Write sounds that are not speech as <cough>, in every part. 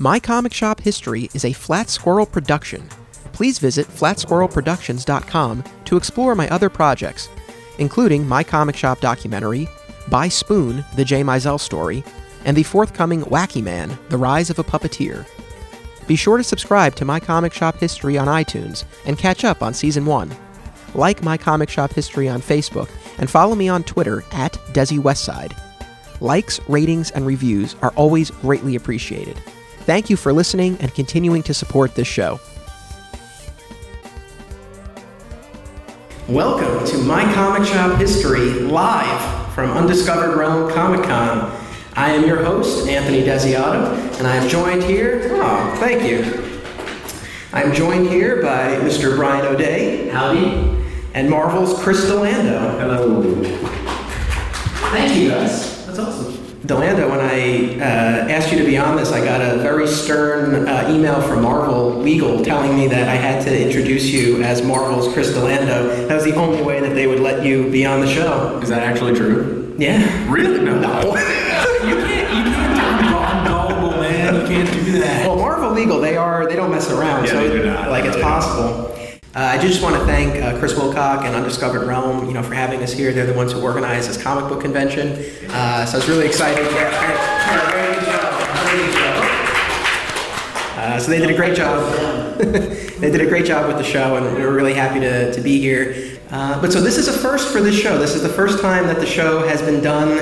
My Comic Shop History is a Flat Squirrel production. Please visit flatsquirrelproductions.com to explore my other projects, including My Comic Shop documentary, By Spoon, The Jay Mizell story, and the forthcoming Wacky Man, The Rise of a Puppeteer. Be sure to subscribe to My Comic Shop History on iTunes and catch up on Season 1. Like My Comic Shop History on Facebook and follow me on Twitter at Desi Westside. Likes, ratings, and reviews are always greatly appreciated. Thank you for listening and continuing to support this show. Welcome to My Comic Shop History live from Undiscovered Realm Comic Con. I am your host, Anthony Desiato, and I am joined here. Oh, thank you. I'm joined here by Mr. Brian O'Day. Howdy. And Marvel's Chris D'Lando. Hello. Thank you, guys. That's awesome. D'Lando, when I uh, asked you to be on this, I got a very stern uh, email from Marvel Legal telling me that I had to introduce you as Marvel's Chris D'Lando. That was the only way that they would let you be on the show. Is that actually true? Yeah. Really? No. No. <laughs> you can't. You can't. Gullible, man. You can't do that. Well, Marvel Legal, they are they don't mess around, Yeah, so they do not. like it's possible. Uh, I just want to thank uh, Chris Wilcock and Undiscovered Realm, you know, for having us here. They're the ones who organized this comic book convention, uh, so I was really excited. Uh, so they did a great job. <laughs> they did a great job with the show, and we were really happy to, to be here. Uh, but so this is a first for this show. This is the first time that the show has been done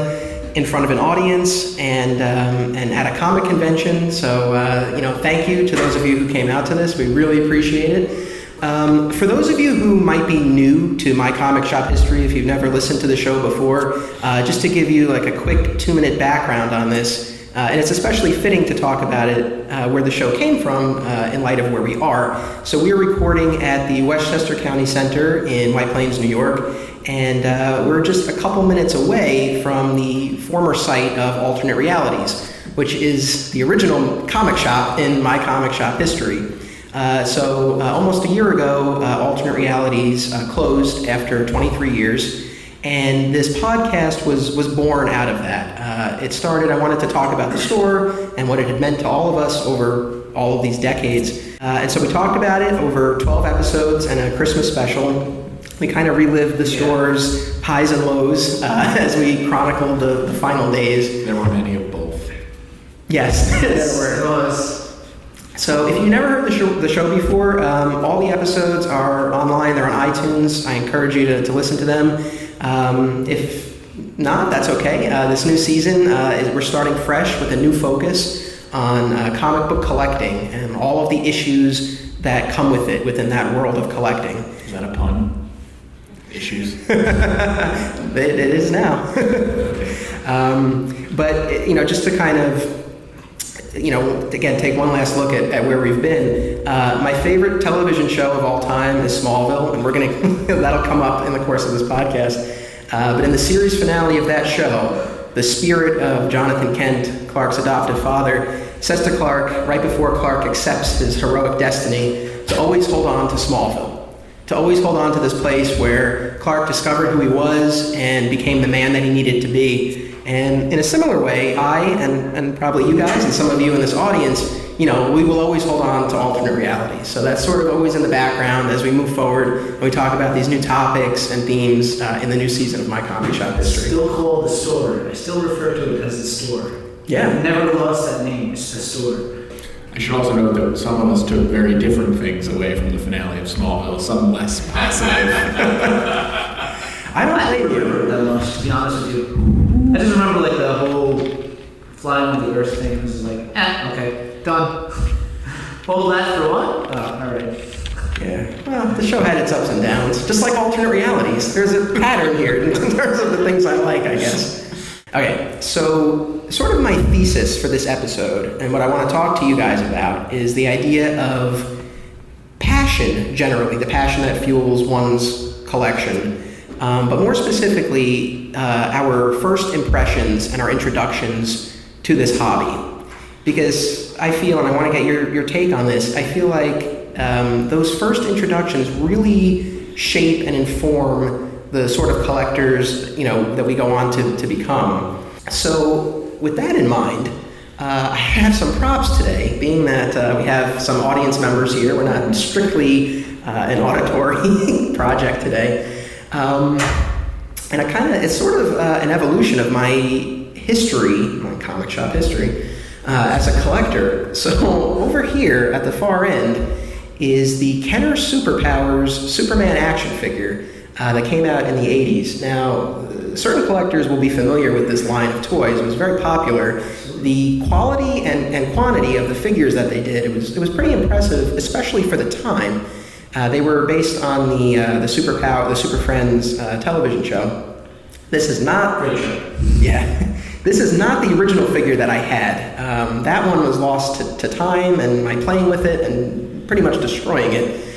in front of an audience and um, and at a comic convention. So uh, you know, thank you to those of you who came out to this. We really appreciate it. Um, for those of you who might be new to my comic shop history, if you've never listened to the show before, uh, just to give you like a quick two-minute background on this, uh, and it's especially fitting to talk about it uh, where the show came from uh, in light of where we are. So we're recording at the Westchester County Center in White Plains, New York, and uh, we're just a couple minutes away from the former site of Alternate Realities, which is the original comic shop in my comic shop history. Uh, so uh, almost a year ago, uh, Alternate Realities uh, closed after 23 years, and this podcast was was born out of that. Uh, it started. I wanted to talk about the store and what it had meant to all of us over all of these decades, uh, and so we talked about it over 12 episodes and a Christmas special. We kind of relived the store's highs and lows uh, <laughs> as we chronicled the, the final days. There were many of both. Yes, there were. So if you never heard the show, the show before, um, all the episodes are online. They're on iTunes. I encourage you to, to listen to them. Um, if not, that's okay. Uh, this new season, uh, is, we're starting fresh with a new focus on uh, comic book collecting and all of the issues that come with it within that world of collecting. Is that a pun? Issues. <laughs> It, it is now. <laughs> um, but you know, just to kind of you know, again, take one last look at, at where we've been. Uh, my favorite television show of all time is Smallville, and we're gonna <laughs> that'll come up in the course of this podcast. Uh, but in the series finale of that show, the spirit of Jonathan Kent, Clark's adoptive father, says to Clark right before Clark accepts his heroic destiny to always hold on to Smallville, to always hold on to this place where Clark discovered who he was and became the man that he needed to be. And in a similar way, I and, and probably you guys and some of you in this audience, you know, we will always hold on to alternate realities. So that's sort of always in the background as we move forward and we talk about these new topics and themes uh, in the new season of my comic shop history. Still called the store. I still refer to it as the store. Yeah. I've never lost that name. It's the store. I should also note that some of us took very different things away from the finale of Smallville. Some less positive. <laughs> I don't I blame don't you. that much, to be honest with you. I just remember like the whole flying with the earth thing. It was like, eh, okay, done. <laughs> Hold that for what? Oh, all right. Yeah. Well, the show had its ups and downs, just like alternate realities. There's a pattern here in terms of the things I like, I guess. Okay, so sort of my thesis for this episode, and what I want to talk to you guys about, is the idea of passion generally, the passion that fuels one's collection. Um, but more specifically, uh, our first impressions and our introductions to this hobby. Because I feel, and I want to get your, your take on this, I feel like um, those first introductions really shape and inform the sort of collectors you know that we go on to, to become. So with that in mind, Uh, I have some props today, being that uh, we have some audience members here. We're not strictly uh, an auditory <laughs> project today. Um, and I kind of, it's sort of uh, an evolution of my history, my comic shop history, uh, as a collector. <laughs> So over here at the far end is the Kenner Superpowers Superman action figure uh, that came out in the 80s. Now, certain collectors will be familiar with this line of toys. It was very popular. The quality and, and quantity of the figures that they did, it was, it was pretty impressive, especially for the time. Uh, they were based on the, uh, the Super Power, the Super Friends uh, television show. This is not, show. yeah, <laughs> this is not the original figure that I had. Um, that one was lost to, to time and my playing with it and pretty much destroying it.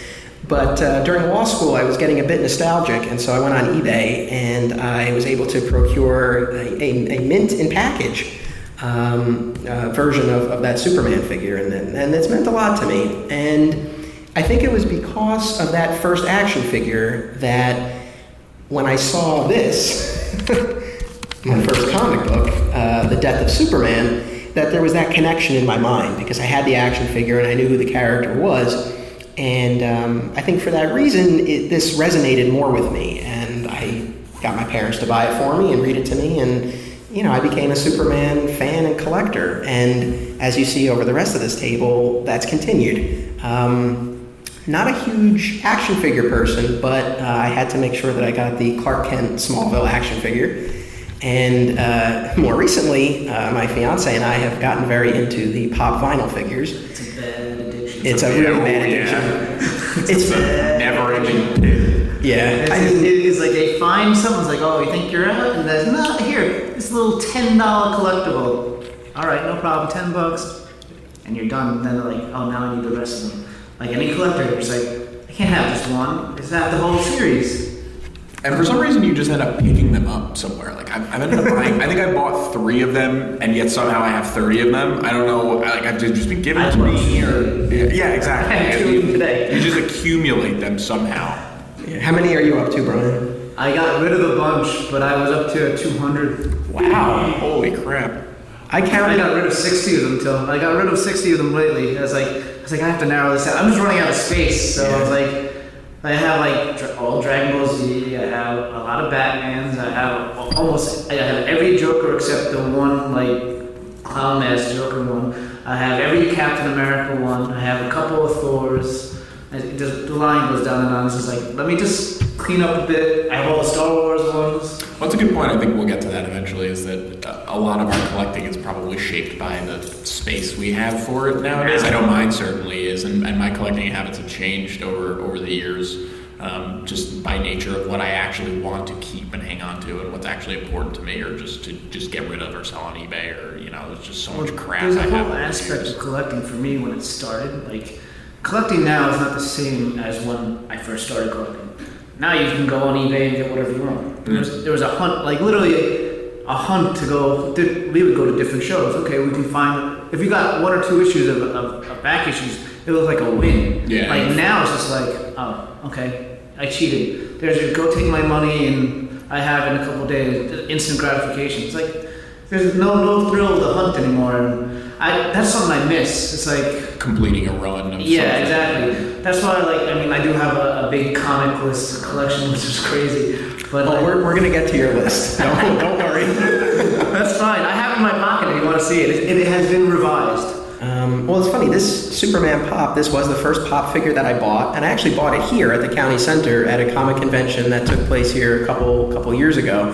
But uh, during law school, I was getting a bit nostalgic, and so I went on eBay and I was able to procure a, a, a mint in package um, uh, version of, of that Superman figure, and, and it's meant a lot to me. And I think it was because of that first action figure that when I saw this, <laughs> my first comic book, uh, The Death of Superman, that there was that connection in my mind because I had the action figure and I knew who the character was. And um, I think for that reason, it, this resonated more with me. And I got my parents to buy it for me and read it to me. And, you know, I became a Superman fan and collector. And as you see over the rest of this table, that's continued. Um, not a huge action figure person, but uh, I had to make sure that I got the Clark Kent Smallville action figure. And uh, <laughs> more recently, uh, my fiance and I have gotten very into the pop vinyl figures. It's a bad addiction. It's a Yeah, really oh, bad yeah. addiction. <laughs> It's a never-ending yeah. It's, I mean, it is like they find someone's like, oh, you think you're out? And there's no, here. This little ten dollar collectible. All right, no problem, ten bucks, and you're done. And then they're like, oh, now I need the rest of them. Like any collector, it's like, I can't have just one. Is that the whole series. And for some reason, you just end up picking them up somewhere. Like I've, I've ended up buying. I think I bought three of them, and yet somehow I have thirty of them. I don't know. Like I've just been given I to me, bought or yeah, yeah, exactly. I had two today. You just accumulate them somehow. how many are you up to, Brian? I got rid of a bunch, but I was up to 200. Wow! Holy crap! I counted. I counted. got rid of 60 of them till I got rid of 60 of them lately. I was like, I was like, I have to narrow this down. I'm just running out of space, so I was like, I have like all Dragon Ball Z. I have a lot of Batmans. I have almost I have every Joker except the one like clown mask Joker one. I have every Captain America one. I have a couple of Thors. Just, the line goes down and on. It's just like, let me just clean up a bit. I have all the Star Wars ones. Well, that's a good point. I think we'll get to that eventually. Is that a lot of our collecting is probably shaped by the space we have for it nowadays. I know mine certainly is, and, and my collecting habits have changed over over the years, um, just by nature of what I actually want to keep and hang on to, and what's actually important to me, or just to just get rid of or sell on eBay, or you know, there's just so much crap. There's a I whole aspect of collecting for me when it started. Like, collecting now is not the same as when I first started collecting. Now you can go on eBay and get whatever you want. There was, there was a hunt, like literally a hunt to go. We would go to different shows. Okay, we can find if you got one or two issues of, of, of back issues, it was like a win. Yeah. Like now it's just like, oh, okay, I cheated. There's your go take my money and I have in a couple days instant gratification. It's like there's no no thrill of the hunt anymore, and I that's something I miss. It's like completing a run. Of yeah, something. exactly. That's why I like I mean I do have a, a big comic list collection, <laughs> which is crazy, but Well, like, we're, we're gonna get to your list. <laughs> Don't, don't worry. that's fine. I have it in my pocket if you want to see it. It, it has been revised. Um, well, it's funny. This Superman pop. This was the first pop figure that I bought, and I actually bought it here at the county center at a comic convention that took place here a couple couple years ago.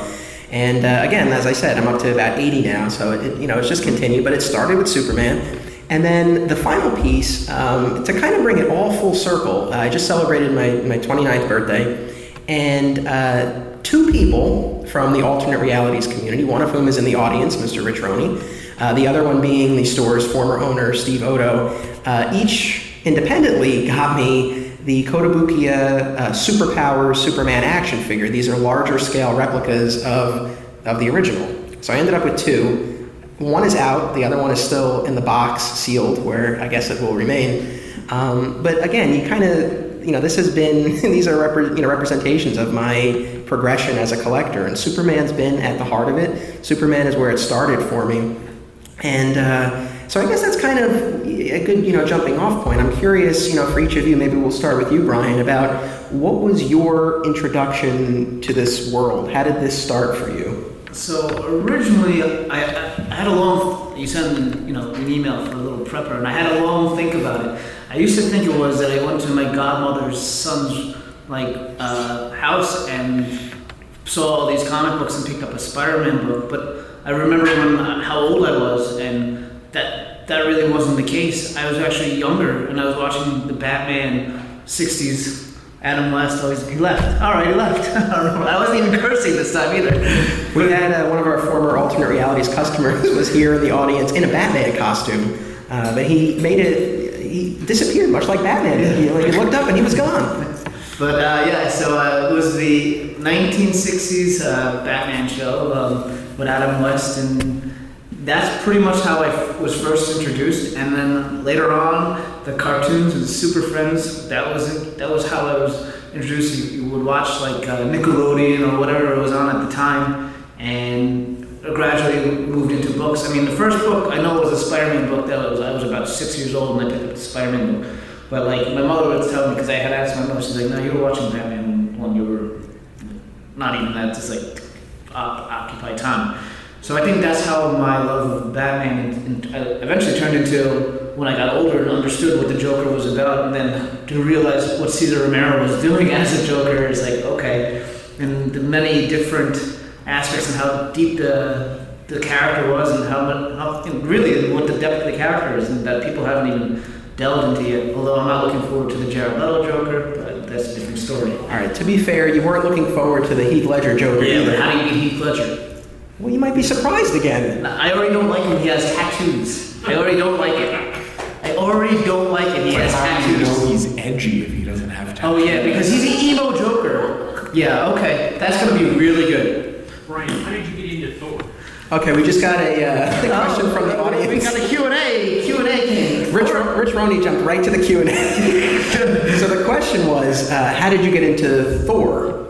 And uh, again, as I said, I'm up to about 80 now, so it, you know it's just continued. But it started with Superman, and then the final piece um, to kind of bring it all full circle. Uh, I just celebrated my my 29th birthday, and uh, two people from the alternate realities community, one of whom is in the audience, Mr. Rich Roney. Uh, the other one being the store's former owner, Steve Odo, uh, each independently got me the Kotobukiya uh, Superpower Superman action figure. These are larger scale replicas of, of the original. So I ended up with two. One is out, the other one is still in the box, sealed, where I guess it will remain. Um, but again, you kind of, you know, this has been, <laughs> these are repre- you know, representations of my progression as a collector, and Superman's been at the heart of it. Superman is where it started for me. And uh, so I guess that's kind of a good, you know, jumping off point. I'm curious, you know, for each of you, maybe we'll start with you, Brian, about what was your introduction to this world? How did this start for you? So originally, I, I, had a long. You sent you know an email for a little prepper, and I had a long think about it. I used to think it was that I went to my godmother's son's like uh, house and saw all these comic books and picked up a Spider-Man book. But I remember when how old I was, and that that really wasn't the case. I was actually younger, and I was watching the Batman '60s Adam West always he left. All right, he left. <laughs> I wasn't even cursing this time either. We had uh, one of our former alternate realities customers <laughs> was here in the audience in a Batman costume, uh, but he made it. He disappeared, much like Batman. He, like, he looked up and he was gone. But uh, yeah, so uh, it was the 1960s uh, Batman show um, with Adam West, and that's pretty much how I f- was first introduced. And then later on, the cartoons and Super Friends. That was that was how I was introduced. You, you would watch like uh, Nickelodeon or whatever it was on at the time, and gradually moved into books. I mean, the first book I know was a Spider-Man book. That was I was about six years old, and I picked up the Spider-Man book. But like my mother would tell me because I had asked my mother, she's like, "No, you were watching Batman when you were not even that, just like occupied time." So I think that's how my love of Batman uh, eventually turned into when I got older and understood what the Joker was about, and then to realize what Cesar Romero was doing <laughs> as a Joker is like okay, and the many different aspects and how deep the the character was, and how, how and really what the depth of the character is, and that people haven't even delved into yet. Although I'm not looking forward to the Jared Leto Joker, but that's a different story. All right. To be fair, you weren't looking forward to the Heath Ledger Joker yeah, either. How do you beat Heath Ledger? Well, you might be surprised again. I already don't like him. He has tattoos. I already don't like it. I already don't like it. He has tattoos. You know he's edgy if he doesn't have tattoos. Oh yeah, because he's the emo Joker. Yeah. Okay, that's gonna be really good. Brian, how did you get into Thor? Okay, we just got a uh, <laughs> question from the audience. We got a Q&A. Q&A came. Rich, Rich Roney jumped right to the Q&A. <laughs> so the question was, uh, how did you get into Thor?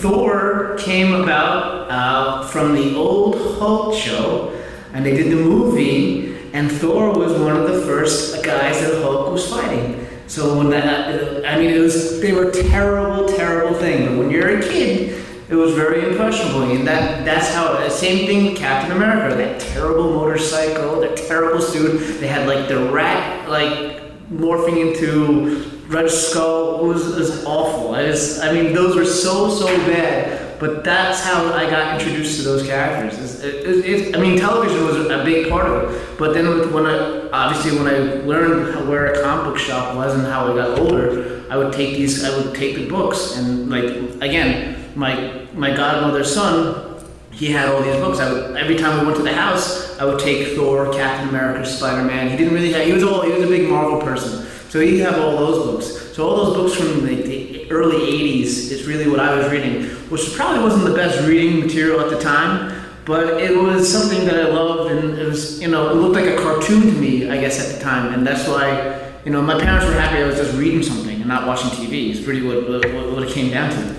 Thor came about uh, from the old Hulk show, and they did the movie, and Thor was one of the first guys that Hulk was fighting. So when that, I mean, it was they were terrible, terrible thing. But when you're a kid, it was very impressionable, and that that's how. Same thing with Captain America. That terrible motorcycle, that terrible suit. They had like the rat like morphing into Red Skull was, was awful. I just, I mean, those were so so bad. But that's how I got introduced to those characters. I mean, television was a big part of it. But then when I, obviously, when I learned where a comic book shop was and how I got older, I would take these, I would take the books and like again, my my godmother's son he had all these books. I would, every time we went to the house, I would take Thor, Captain America, Spider Man. He didn't really have. He was all. He was a big Marvel person, so he'd have all those books. So all those books from the, the early '80s is really what I was reading, which probably wasn't the best reading material at the time, but it was something that I loved, and it was you know it looked like a cartoon to me, I guess at the time, and that's why you know my parents were happy I was just reading something and not watching TV. It's pretty what what, what it came down to.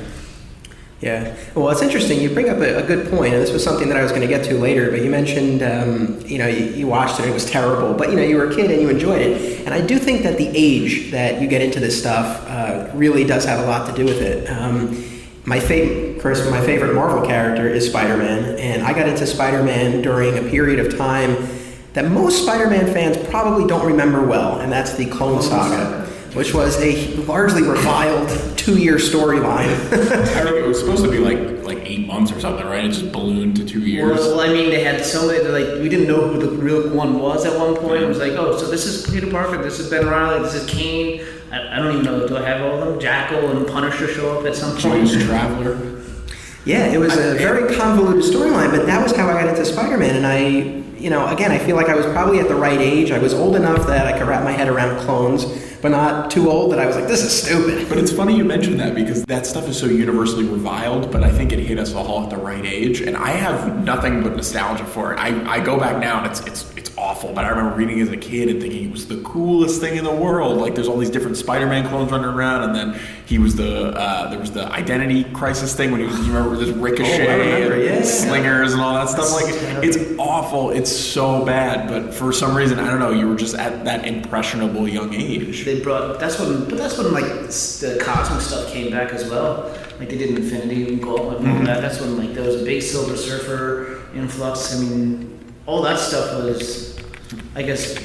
Yeah. Well, it's interesting. You bring up a, a, good point, and this was something that I was going to get to later. But you mentioned, um, you know, you, you, watched it; and it was terrible. But you know, you were a kid and you enjoyed it. And I do think that the age that you get into this stuff uh, really does have a lot to do with it. Um, my favorite, Chris, my favorite Marvel character is Spider-Man, and I got into Spider-Man during a period of time that most Spider-Man fans probably don't remember well, and that's the Clone Saga which was a largely reviled two-year storyline. <laughs> I think it was supposed to be like like eight months or something, right? It just ballooned to two years. Well, I mean, they had so many. Like we didn't know who the real one was at one point. It was like, oh, so this is Peter Parker, this is Ben Reilly, this is Kaine. I, I don't even know. Do I have all of them? Jackal and Punisher show up at some point. Joyce Traveler. Yeah, it was a very convoluted storyline, but that was how I got into Spider-Man, and I, you know, again, I feel like I was probably at the right age. I was old enough that I could wrap my head around clones but not too old that I was like, this is stupid. But it's funny you mentioned that because that stuff is so universally reviled, but I think it hit us all at the right age. And I have nothing but nostalgia for it. I, I go back now and it's it's it's awful. But I remember reading it as a kid and thinking it was the coolest thing in the world. Like there's all these different Spider-Man clones running around, and then he was the uh, there was the identity crisis thing when he was you remember this ricochet Oh, and yeah. slingers and all that stuff. Like it's awful. It's so bad. But for some reason, I don't know. You were just at that impressionable young age. They brought that's when, but that's when like the cosmic stuff came back as well. Like they did Infinity and Gauntlet and all that. That's when like there was a big Silver Surfer influx. I mean, all that stuff was, I guess,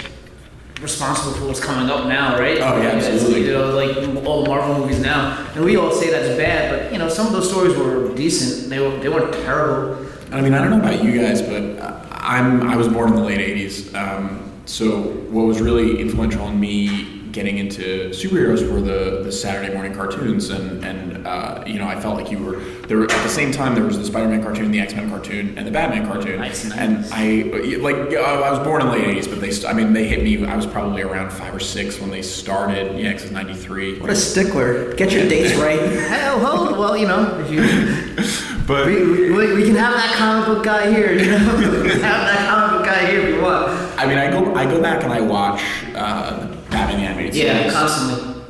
responsible for what's coming up now, right? Oh, yeah, absolutely. You know, like all the Marvel movies now, and we all say that's bad, but you know, some of those stories were decent. They were they weren't terrible. I mean, I don't know about you guys, but I'm I was born in the late '80s. Um, so what was really influential on me getting into superheroes were the, the Saturday morning cartoons, and and uh, you know I felt like you were there. Were, at the same time, there was the Spider-Man cartoon, the X-Men cartoon, and the Batman cartoon. Nice, nice. And I like I was born in the late '80s, but they st- I mean they hit me. I was probably around five or six when they started. Yeah, 'cause it's '93. What a stickler. Get your dates right. <laughs> Hell, well, well, you know, if you But we, we, we can have that comic book guy here, you know, we <laughs> can have that comic book guy here if you want. I mean, I go I go back and I watch uh, the Batman the animated Yeah, series. constantly.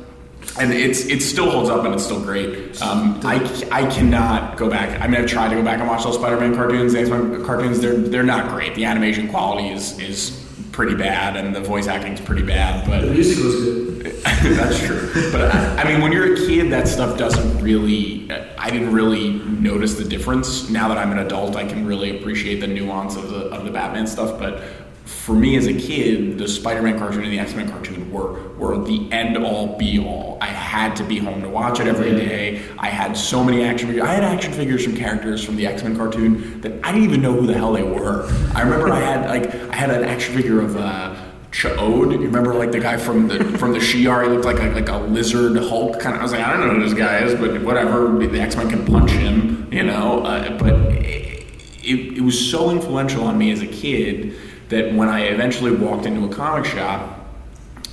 and it's it still holds up and it's still great. Um, I, I cannot go back. I mean, I've tried to go back and watch those Spider-Man cartoons, the X-Men cartoons. They're they're not great. The animation quality is is pretty bad, and the voice acting is pretty bad. But The But music was good. <laughs> that's true. But I, I mean, when you're a kid, that stuff doesn't really. I didn't really notice the difference. Now that I'm an adult, I can really appreciate the nuance of the of the Batman stuff. But for me as a kid, the Spider-Man cartoon and the X-Men cartoon were were the end all be all. I had to be home to watch it every day. I had so many action figures. I had action figures from characters from the X-Men cartoon that I didn't even know who the hell they were. I remember I had like I had an action figure of. Uh, Chaode, you remember like the guy from the from the Shi'ar? He looked like a, like a lizard Hulk kind of. I was like, I don't know who this guy is, but whatever. The X Men can punch him, you know. Uh, but it, it, it was so influential on me as a kid that when I eventually walked into a comic shop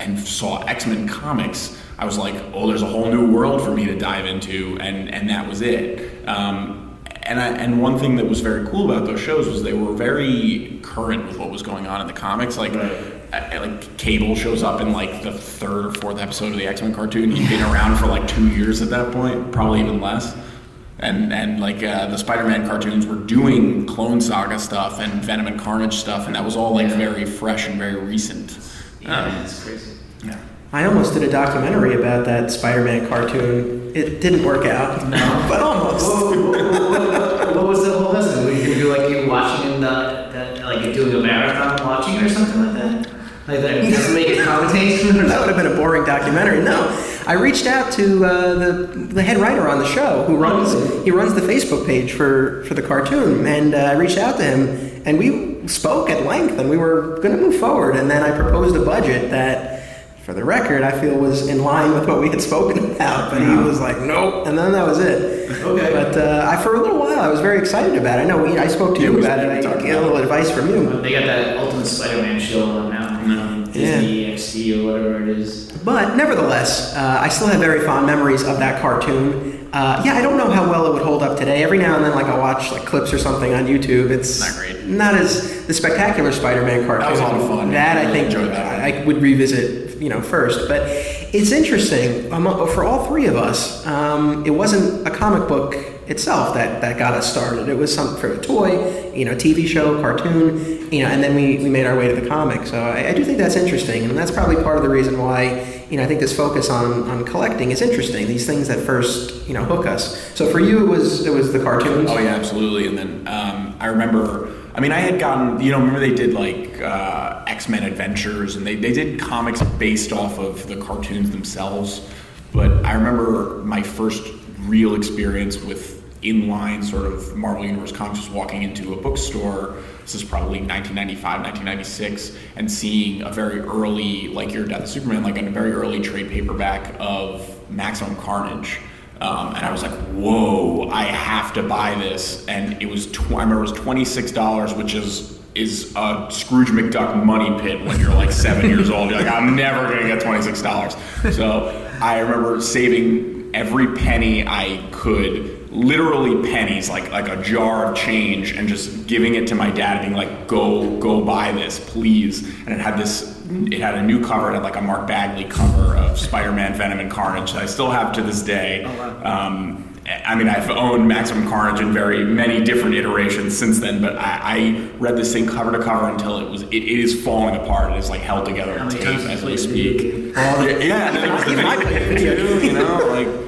and saw X Men comics, I was like, oh, there's a whole new world for me to dive into, and and that was it. Um, and I, and one thing that was very cool about those shows was they were very current with what was going on in the comics. Like, I- like Cable shows up in like the third or fourth episode of the X Men cartoon. He'd been around for like two years at that point, probably even less. And and like uh, the Spider Man cartoons were doing Clone Saga stuff and Venom and Carnage stuff, and that was all like Yeah. very fresh and very recent. Yeah, Um, it's crazy. yeah. I almost did a documentary about that Spider-Man cartoon. It didn't work out. No. <laughs> but almost. what, what was the whole lesson? Were you gonna do like you watching the, the like doing a marathon watching it or something like that? Like that doesn't make it commentation <laughs> That would have been a boring documentary. No, I reached out to uh, the the head writer on the show who runs he runs the Facebook page for for the cartoon, and uh, I reached out to him, and we spoke at length, and we were going to move forward, and then I proposed a budget that. For the record, I feel was in line with what we had spoken about, but he was like, "Nope," and then that was it. Okay. But uh, I, for a little while, I was very excited about it. I know we, I spoke to Yeah, you about it. we I talked get a little advice from you. They got that Ultimate Spider-Man show on now. on Disney XD or whatever it is. But nevertheless, uh, I still have very fond memories of that cartoon. Uh, yeah, I don't know how well it would hold up today. Every now and then, like I'll watch like clips or something on YouTube. It's Not great. Not as the spectacular Spider-Man cartoon. That was a lot of fun. That I I think that. I, I would revisit, you know, first. But it's interesting um, for all three of us. Um, it wasn't a comic book itself that, that got us started. It was some for a toy, you know, TV show, cartoon, you know, and then we, we made our way to the comic. So I, I do think that's interesting, and that's probably part of the reason why, you know, I think this focus on, on collecting is interesting. These things that first, you know, hook us. So for you, it was it was the cartoons. Oh yeah, absolutely. And then um, I remember, I mean, I had gotten, you know, remember they did like uh, X Men Adventures, and they they did comics based off of the cartoons themselves. But I remember my first real experience with inline sort of Marvel Universe comics was walking into a bookstore. This is probably 1995, 1996, and seeing a very early, like Your Death of Superman, like a very early trade paperback of Maximum Carnage. Um, and I was like, "Whoa! I have to buy this." And it was, tw- I remember it was twenty six dollars, which is is a Scrooge McDuck money pit when you're like seven years old. You're like, "I'm never gonna get twenty six dollars." So I remember saving every penny I could literally pennies, like like a jar of change, and just giving it to my dad, and being like, "Go, go buy this, please." And it had this, it had a new cover, it had like a Mark Bagley cover of Spider-Man, Venom, and Carnage that I still have to this day. Um, I mean, I've owned Maximum Carnage in very many different iterations since then, but I, I read this thing cover to cover until it was it, it is falling apart. It is like held together with tape as we speak. it? <laughs> Yeah, yeah, and then there was the Even I video video, you know, like,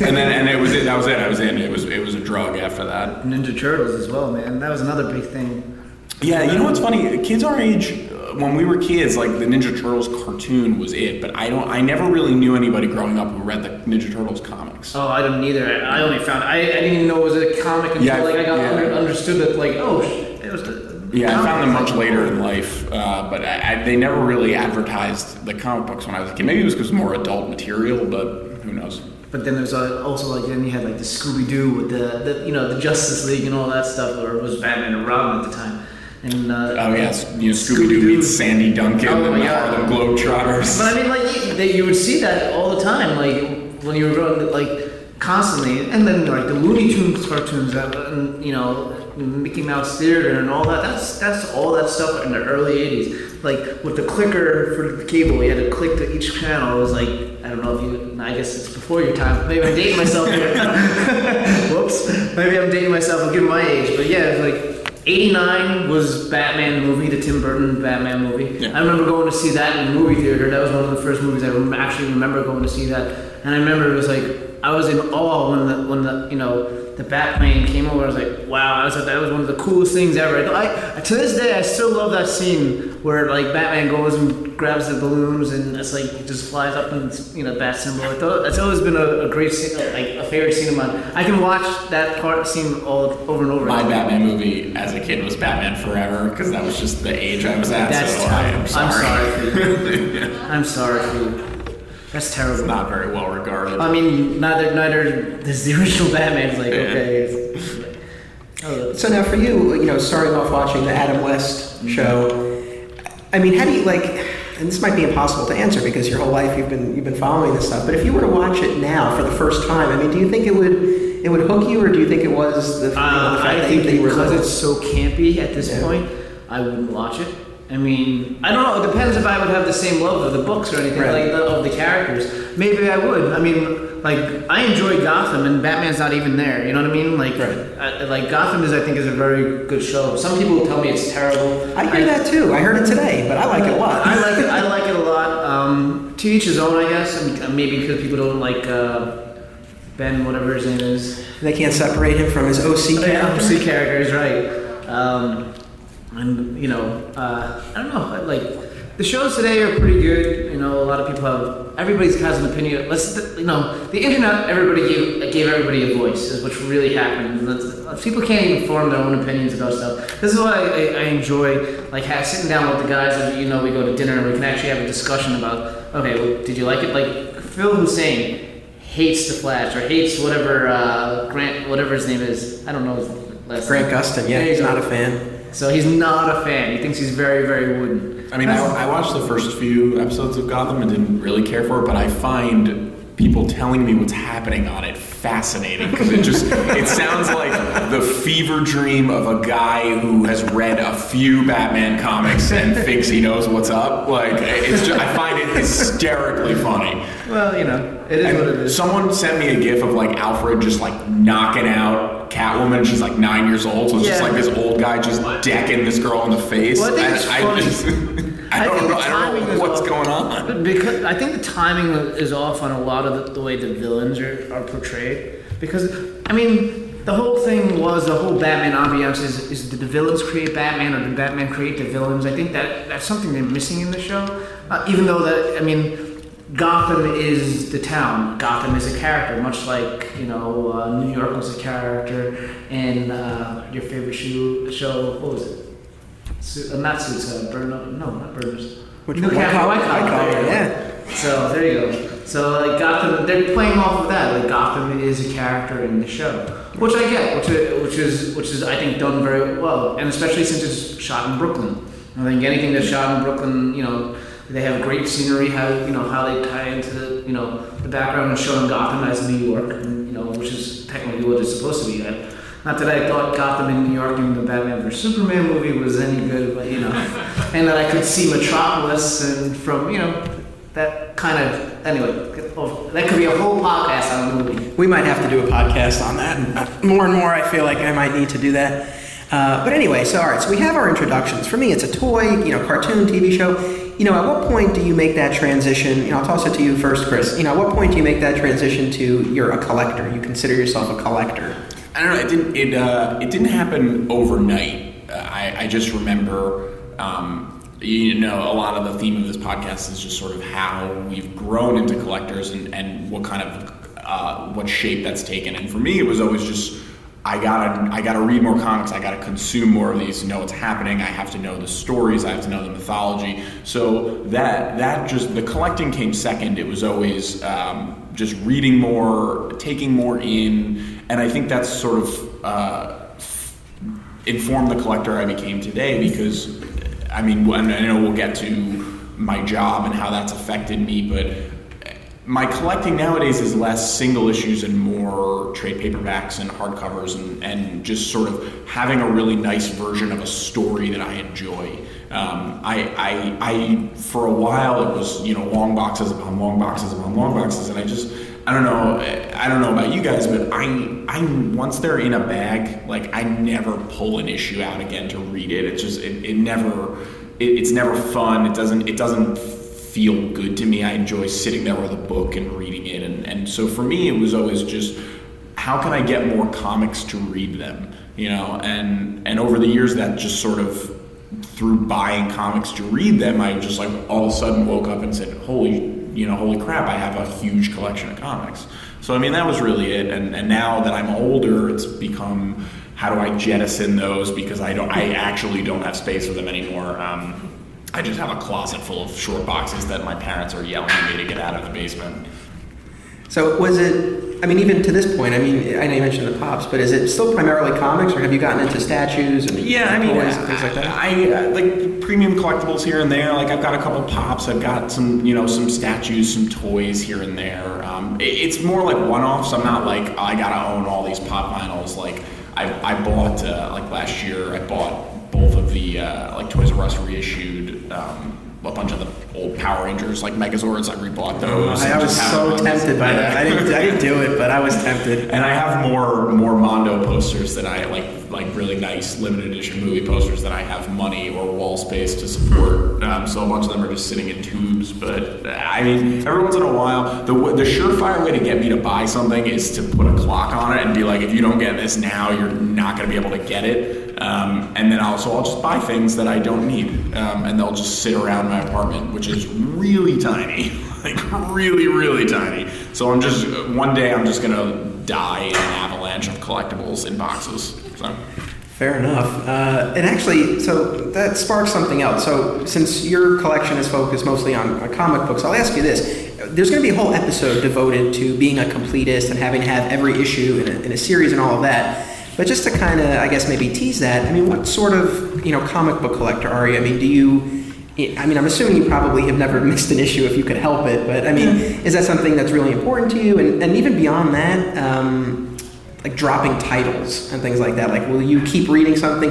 and then and it was it. That was it. I was in. It was it was a drug after that. Ninja Turtles as well, man. That was another big thing. Yeah, you know what's funny? Kids our age, uh, when we were kids, like the Ninja Turtles cartoon was it. But I don't. I never really knew anybody growing up who read the Ninja Turtles comics. Oh, I didn't either. I only found I, I didn't even know it was a comic until Yeah, like I got yeah. under, understood that like oh sh- it was. The, Yeah, I found them much later in life, uh, but I, I, they never really advertised the comic books when I was a kid. Maybe it was because more adult material, but who knows? But then there's also like then you had like the Scooby Doo with the, the you know the Justice League and all that stuff, or it was Batman and Robin at the time. And uh, Oh yes, you know, Scooby Doo meets Sandy Duncan Oh and the God. Harlem Globetrotters. But I mean, like you, that you would see that all the time, like when you were growing, like constantly, and then like the Looney Tunes cartoons, that, and, you know, Mickey Mouse Theater and all that. That's that's all that stuff in the early '80s. Like with the clicker for the cable, you had to click to each channel. It was like I don't know if you. I guess it's before your time. Maybe I'm dating myself here. <laughs> Whoops. Maybe I'm dating myself. I'll give my age, but yeah, it's like. 89 was Batman the movie, the Tim Burton Batman movie. Yeah. I remember going to see that in the movie theater. That was one of the first movies I actually remember going to see that. And I remember it was like I was in awe when the when the you know the Batman came over. I was like, wow! I was like, that was one of the coolest things ever. I, I to this day I still love that scene where like Batman goes and grabs the balloons and it's like he just flies up and you know bat symbol. I thought that's always been a, a great scene, like a favorite scene of mine. I can watch that part scene all over and over. My. Batman movie as a kid was Batman Forever because that was just the age I was at. That's so I am sorry. I'm sorry for you. <laughs> I'm sorry for you. That's terrible. It's not very well regarded. I mean, neither neither does the original Batman's like okay. It's, oh, So now for you, you know, starting off watching the Adam West show, I mean, how do you like? And this might be impossible to answer because your whole life you've been you've been following this stuff. But if you were to watch it now for the first time, I mean, do you think it would it would hook you, or do you think it was the, you know, the uh, fact I that, think that you were because it's so campy at this Yeah. point, I wouldn't watch it. I mean, I don't know. It depends if I would have the same love of the books or anything Right. like the, of the characters. Maybe I would. I mean, like I enjoy Gotham, and Batman's not even there. You know what I mean? Like, Right. I, like Gotham is, I think, is a very good show. Some people tell me it's terrible. I hear that too. I heard it today, but I like it a lot. I like it. I like it a lot. Um, to each his own, I guess. I mean, maybe because people don't like uh, Ben, whatever his name is. They can't separate him from his OC Yeah, character. C character is right. Um, and you know, uh, I don't know. Like the shows today are pretty good. You know, a lot of people have. Everybody has an opinion. Let's, you know, the internet. Everybody gave gave everybody a voice, is what's really happened. People can't even form their own opinions about stuff. This is why I, I enjoy like ha sitting down with the guys. And, you know, we go to dinner and we can actually have a discussion about. Okay, well, did you like it? Like Phil Hussein hates the Flash or hates whatever uh, Grant, whatever his name is. I don't know his last Grant name. Gustin, yeah, he's not a fan. So he's not a fan. He thinks he's very, very wooden. I mean, I, I watched the first few episodes of Gotham and didn't really care for it, but I find people telling me what's happening on it fascinating because it just it sounds like the fever dream of a guy who has read a few Batman comics and thinks he knows what's up. Like it's just, I find it hysterically funny. Well, you know, it is what it And is. someone sent me a gif of like Alfred just like knocking out Catwoman. She's like nine years old, so it's just like this old guy just decking this girl in the face. Well, I think it's funny. just, <laughs> I I don't know. I don't know what's off. going on. Because I think the timing is off on a lot of the, the way the villains are, are portrayed. Because I mean, the whole thing was the whole Batman ambiance is, is did the villains create Batman or did Batman create the villains? I think that that's something they're missing in the show. Uh, even though that I mean. Gotham is the town. Gotham is a character, much like you know uh, New York was a character, and uh, your favorite shoe show. What was it? Su- uh, not. Uh. No, not Burners. Which New one? Cat- White White Collar, Collar, White Collar, there. So there you go. So like Gotham, they're playing off of that. Like Gotham is a character in the show, which I get, which is, which is which is I think done very well, and especially since it's shot in Brooklyn. I think anything that's shot in Brooklyn, you know, they have great scenery. How you know how they tie into the you know the background and showing Gotham as New York, and, you know, which is technically what it's supposed to be. I, not that I thought Gotham in New York and the Batman vs Superman movie was any good, but you know, <laughs> and that I could see Metropolis and from you know that kind of anyway. oh, That could be a whole podcast on the movie. We might have to do a podcast on that. More and more, I feel like I might need to do that. Uh, but anyway, so all right, so we have our introductions. For me, it's a toy, you know, cartoon, TV show. You know, at what point do you make that transition? You know, I'll toss it to you first, Chris. You know, at what point do you make that transition to you're a collector? You consider yourself a collector? I don't know. It didn't. It uh, it didn't happen overnight. Uh, I I just remember. Um, you know, a lot of the theme of this podcast is just sort of how we've grown into collectors and, and what kind of uh, what shape that's taken. And for me, it was always just I gotta I gotta read more comics. I gotta consume more of these to know what's happening. I have to know the stories. I have to know the mythology. So that that just the collecting came second. It was always um, just reading more, taking more in, and I think that's sort of uh, informed the collector I became today because I mean, I know we'll get to my job and how that's affected me, but my collecting nowadays is less single issues and more trade paperbacks and hardcovers and, and just sort of having a really nice version of a story that I enjoy. Um, I, I, I, for a while, it was, you know, long boxes upon long boxes upon long boxes, and I just, I don't know. I don't know about you guys, but I, I once they're in a bag, like I never pull an issue out again to read it. It's just it, it never, it, it's never fun. It doesn't it doesn't feel good to me. I enjoy sitting there with a book and reading it, and and so for me, it was always just how can I get more comics to read them, you know, and and over the years that just sort of through buying comics to read them, I just like all of a sudden woke up and said, holy you know, holy crap, I have a huge collection of comics. So I mean, that was really it. And, and now that I'm older, it's become how do I jettison those because I don't, I actually don't have space for them anymore. Um, I just have a closet full of short boxes that my parents are yelling at me to get out of the basement. So was it? I mean, even to this point, I mean, I know you mentioned the pops, but is it still primarily comics, or have you gotten into statues and yeah, I mean, toys and things like that? I, I like premium collectibles here and there. Like I've got a couple pops. I've got some, you know, some statues, some toys here and there. Um, it, it's more like one-offs. I'm not like I gotta own all these pop vinyls. Like I, I bought uh, like last year. I bought both of the uh, like Toys R Us reissued. Um, a bunch of the old Power Rangers, like Megazords. I rebought those. I, and was so tempted by that. I didn't, I didn't do it, but I was tempted. And I have more more Mondo posters that I like, like really nice limited edition movie posters that I have money or wall space to support. Um, so a bunch of them are just sitting in tubes. But uh, I mean, every once in a while, the the surefire way to get me to buy something is to put a clock on it and be like, if you don't get this now, you're not going to be able to get it. Um, and then also, I'll just buy things that I don't need, um, and they'll just sit around my apartment, which is really tiny, <laughs> like really, really tiny. So I'm just one day I'm just gonna die in an avalanche of collectibles in boxes. So Fair enough. Uh, and actually, so that sparks something else. So, since your collection is focused mostly on, on comic books, I'll ask you this. There's going to be a whole episode devoted to being a completist and having to have every issue in a, in a series and all of that. But just to kind of, I guess, maybe tease that, I mean, what sort of, you know, comic book collector are you? I mean, do you, I mean, I'm assuming you probably have never <laughs> missed an issue if you could help it, but I mean, is that something that's really important to you? And, and even beyond that, um, like dropping titles and things like that. Like, will you keep reading something?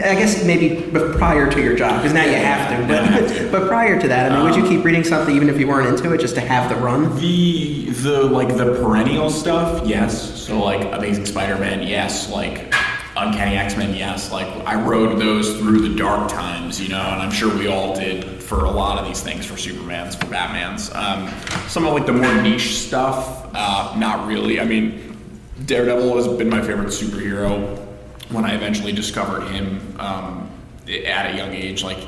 I guess maybe prior to your job, because now you have to. I have to. But, <laughs> but prior to that, I mean, would you keep reading something even if you weren't into it, just to have the run? the the like the perennial stuff, yes. So like Amazing Spider-Man, yes. Like Uncanny X-Men, yes. Like I rode those through the dark times, you know, and I'm sure we all did for a lot of these things for Supermans, for Batmans. Um, some of like the more niche stuff, uh, not really. I mean, Daredevil has been my favorite superhero when I eventually discovered him um, at a young age. Like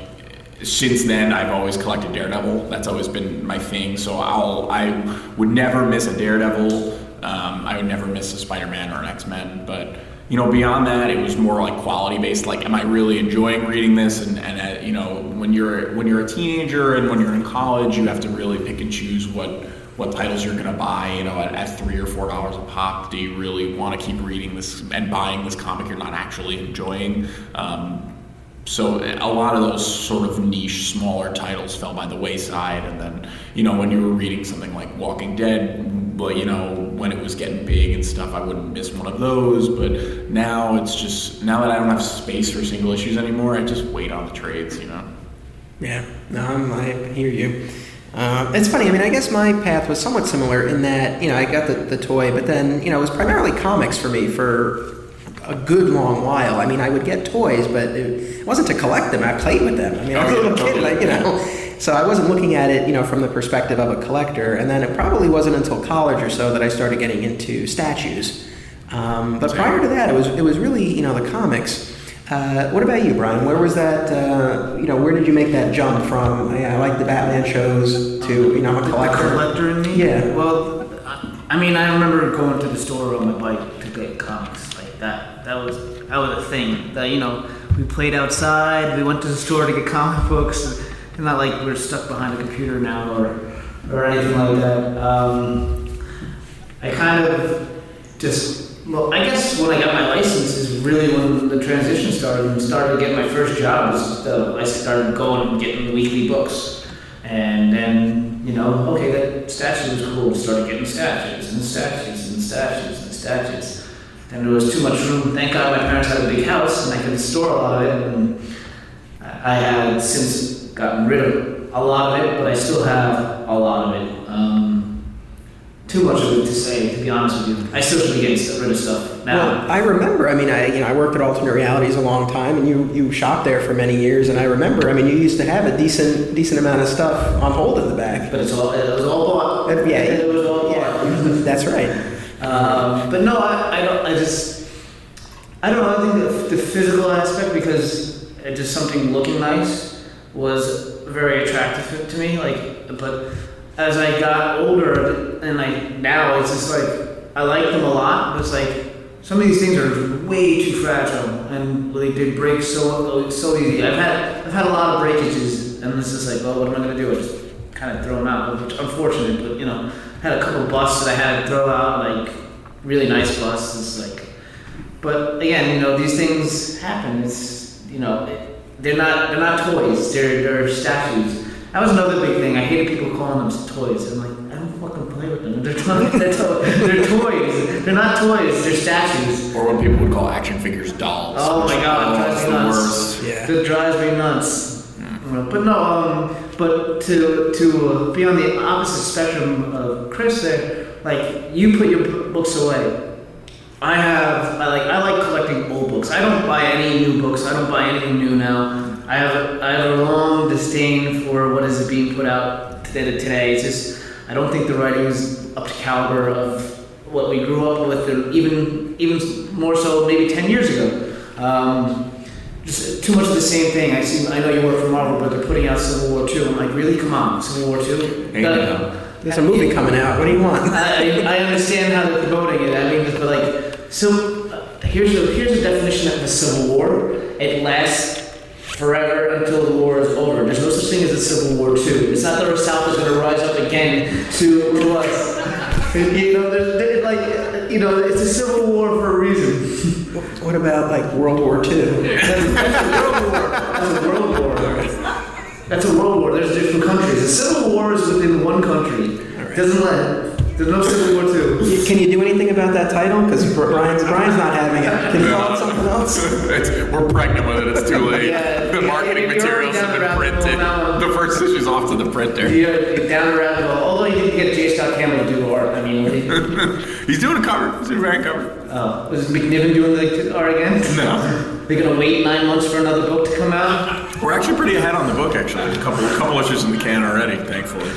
since then, I've always collected Daredevil. That's always been my thing. So I'll I would never miss a Daredevil. Um, I would never miss a Spider-Man or an X-Men. But you know, beyond that, it was more like quality based. Like, am I really enjoying reading this? And, and uh, you know, when you're when you're a teenager and when you're in college, you have to really pick and choose what what titles you're going to buy, you know, at, at three or four dollars a pop. Do you really want to keep reading this and buying this comic you're not actually enjoying? Um, so a lot of those sort of niche, smaller titles fell by the wayside. And then, you know, when you were reading something like Walking Dead, well, you know, when it was getting big and stuff, I wouldn't miss one of those. But now it's just now that I don't have space for single issues anymore, I just wait on the trades. You know. Yeah, no, I'm, I hear you. Uh, it's funny. I mean, I guess my path was somewhat similar in that you know I got the, the toy, but then you know it was primarily comics for me for a good long while. I mean, I would get toys, but it wasn't to collect them. I played with them. I mean, I was a little kid, like you know, so I wasn't looking at it, you know, from the perspective of a collector. And then it probably wasn't until college or so that I started getting into statues. Um, but prior to that, it was it was really you know the comics. Uh, what about you, Brian? Where was that? Uh, you know, where did you make that jump from? Yeah, I like the Batman shows to you know I'm a The collector. collector in me? Yeah. Well, I- mean, I remember going to the store on my bike to get comics. Like that. That was that was a thing. That you know, we played outside. We went to the store to get comic <laughs> books. It's not like we're stuck behind a computer now or or anything like that. Um, I kind of just well, I guess when I got my license is really when the transition started and started getting my first job. Was uh, I started going and getting weekly books, and then you know, okay, that statue was cool. We Started getting statues and statues and statues and statues. Then there was too much room. Thank God my parents had a big house and I could store a lot of it. And I I had since gotten rid of a lot of it, but I still have a lot of it. Too much of it to say, to be honest with you. I still should be getting st- rid of stuff now. Well, I remember. I mean, I you know I worked at Alternate Realities a long time, and you you shopped there for many years. And I remember. I mean, you used to have a decent decent amount of stuff on hold in the back. but it's all it was all bought. Uh, yeah, it was all bought. yeah, <laughs> that's right. Um, but no, I, I don't. I just I don't know. I think the, the physical aspect because it just something looking nice was very attractive to me. Like, but as I got older and like now, it's just like I like them a lot. But it's like some of these things are way too fragile and like they break so so easy. I've had I've had a lot of breakages, and it's just like, well, what am I gonna do? I just kind of throw them out, which unfortunate, but you know, I had a couple busts that I had to throw out, like really nice busts. Like, but again, you know, these things happen. It's you know, they're not they're not toys. They're they're statues. That was another big thing. I hated people calling them toys. I'm like, I don't fucking play with them. They're, to- <laughs> they're, to- they're toys. They're not toys. They're statues. Or what people would call action figures dolls. Oh my god, it it's drives me the nuts. worst. Yeah. That drives me nuts. But no, um, but to to uh, be on the opposite spectrum of Chris, there, like you put your b- books away. I have, I like, I like collecting old books. I don't buy any new books. I don't buy anything new now. I have, a, I have a long disdain for what is being put out today. Today, it's just, I don't think the writing is up to caliber of what we grew up with, or even, even more so, maybe ten years ago. Um, just too much of the same thing. I see. I know you work for Marvel, but they're putting out Civil War Two. I'm like, really? Come on, Civil War Two. There's a movie coming out. What do you want? I, I understand how they're promoting it. I mean, but like, so uh, here's the here's the definition of a Civil War. It lasts forever until the war is over. There's no such thing as a Civil War Two. It's not that our South is going to rise up again to, to us. <laughs> you know, there's there, like, you know, it's a Civil War for a reason. What about like World War II? That's, <laughs> that's a world war. That's a world war. That's a world war. There's different countries. A civil war is within one country. right. Doesn't let. There's no civil war two. Can you do anything about that title? Because Brian's Brian's not having it. Can you call it something else? <laughs> It's- we're pregnant with it. It's too late. Yeah, the marketing you're materials have been printed. now. The first issue's off to the printer. You're down the rabbit hole. Although you did get J. Scott Campbell to do art. I mean, he- <laughs> He's doing a cover. He's doing a cover. oh, was McNiven doing the art again? No. They're gonna wait nine months for another book to come out. We're actually pretty ahead on the book, actually. A couple, a couple issues in the can already, thankfully.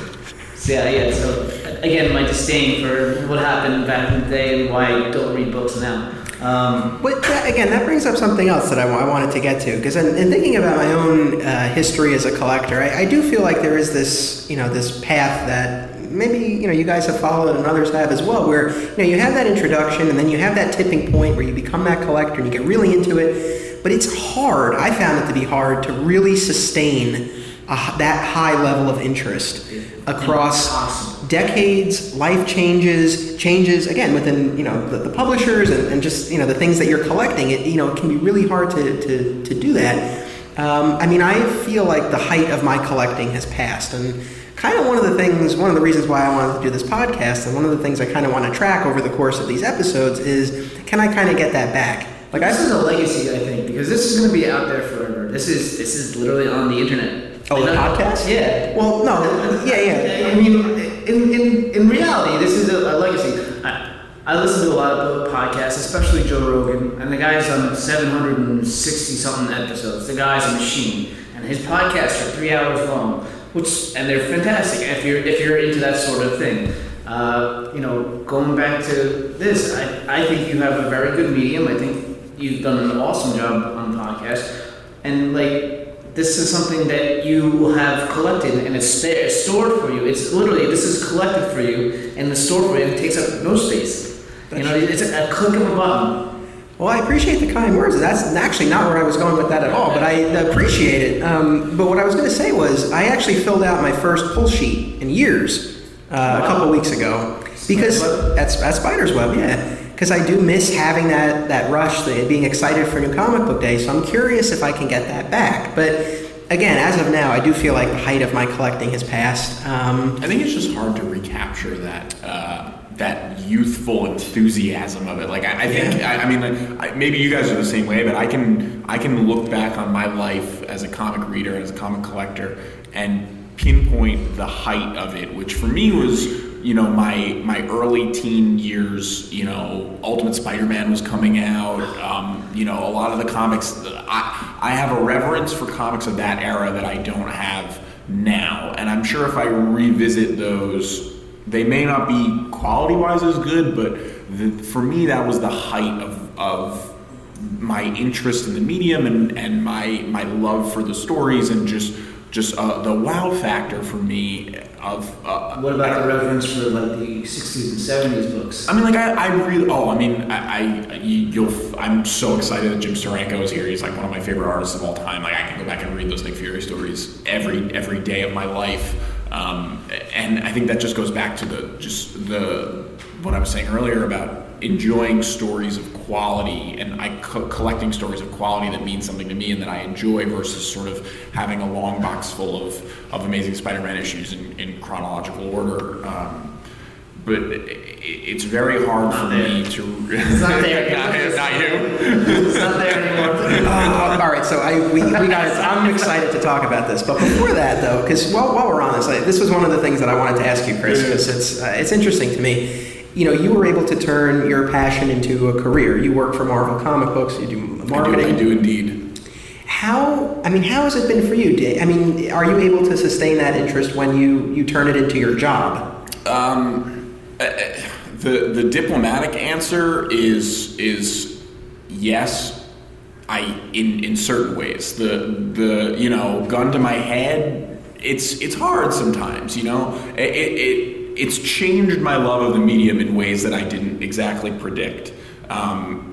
So yeah, yeah. So again, my disdain for what happened back in the day and why I don't read books now. Um, But that, again, that brings up something else that I, I wanted to get to because in, in thinking about my own uh, history as a collector, I, I do feel like there is this, you know, this path that maybe you know you guys have followed and others have as well, where you know you have that introduction and then you have that tipping point where you become that collector and you get really into it. But it's hard. I found it to be hard to really sustain a, that high level of interest across. Decades, life changes, changes again within you know the, the publishers and, and just you know the things that you're collecting. It you know it can be really hard to, to, to do that. Um, I mean, I feel like the height of my collecting has passed, and kind of one of the things, one of the reasons why I wanted to do this podcast, and one of the things I kind of want to track over the course of these episodes is, can I kind of get that back? Like this is a legacy, I think, because this is going to be out there forever. This is this is literally on the internet. Oh, the podcast? Yeah. Well, no, yeah, yeah. <laughs> I mean, in, in, in reality, this is a, a legacy. I, I listen to a lot of podcasts, especially Joe Rogan, and the guy's on 760 something episodes. The guy's a machine, and his podcasts are three hours long, which and they're fantastic if you're if you're into that sort of thing. Uh, you know, going back to this, I, I think you have a very good medium. I think you've done an awesome job on the podcast, and like this is something that you will have collected and it's stored for you. It's literally this is collected for you and the store for you. It takes up no space. You know, it's a, click of a button. Well, I appreciate the kind words. That's actually not where I was going with that at all, but I appreciate it. Um, but what I was going to say was, I actually filled out my first pull sheet in years uh, a couple weeks ago because that's at Spider's Web, yeah. Because I do miss having that that rush, the, being excited for new comic book day. So I'm curious if I can get that back. But again, as of now, I do feel like the height of my collecting has passed. Um, I think it's just hard to recapture that uh, that youthful enthusiasm of it. Like I, I think, I, I mean, like, I, maybe you guys are the same way, but I can I can look back on my life as a comic reader, as a comic collector, and pinpoint the height of it, which for me was you know my my early teen years. You know, Ultimate Spider-Man was coming out. Um, you know, a lot of the comics. I I have a reverence for comics of that era that I don't have now, and I'm sure if I revisit those they may not be quality wise as good, but the, for me, that was the height of, of my interest in the medium and, and my my love for the stories and just just uh, the wow factor for me of uh, What about the reference for like the 60s and 70s books? I mean, like I, I really. Oh, I mean, I, I you- you'll. I'm so excited that Jim Steranko is here. He's like one of my favorite artists of all time. Like I can go back and read those Nick Fury stories every every day of my life. Um, and I think that just goes back to the just the what I was saying earlier about enjoying stories of quality and I co- collecting stories of quality that mean something to me and that I enjoy versus sort of having a long box full of, of Amazing Spider-Man issues in, in chronological order. Um, but it, it's very hard for me to. <laughs> It's not there. <laughs> not, not you. it's not there anymore. <laughs> Uh, all right, so I we, we got. I'm excited to talk about this, but before that, though, because while, while we're on this, like, this was one of the things that I wanted to ask you, Chris, because it's uh, it's interesting to me. You know, you were able to turn your passion into a career. You work for Marvel comic books. You do marketing. I do, I do indeed. How? I mean, how has it been for you? I mean, are you able to sustain that interest when you you turn it into your job? Um, the the diplomatic answer is is yes. I in in certain ways. The the you know gun to my head. It's it's hard sometimes. You know it, it it's changed my love of the medium in ways that I didn't exactly predict. Um,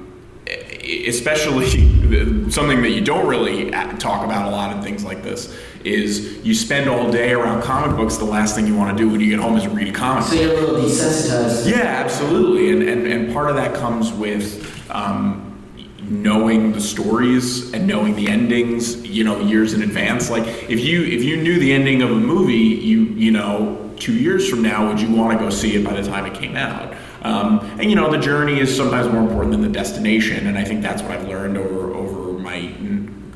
especially <laughs> something that you don't really talk about a lot in things like this is you spend all day around comic books the last thing you want to do when you get home is read a comic So you're a little desensitized. yeah absolutely and, and, and part of that comes with um, knowing the stories and knowing the endings you know years in advance like if you if you knew the ending of a movie you you know two years from now would you want to go see it by the time it came out um, and you know the journey is sometimes more important than the destination and i think that's what i've learned over over my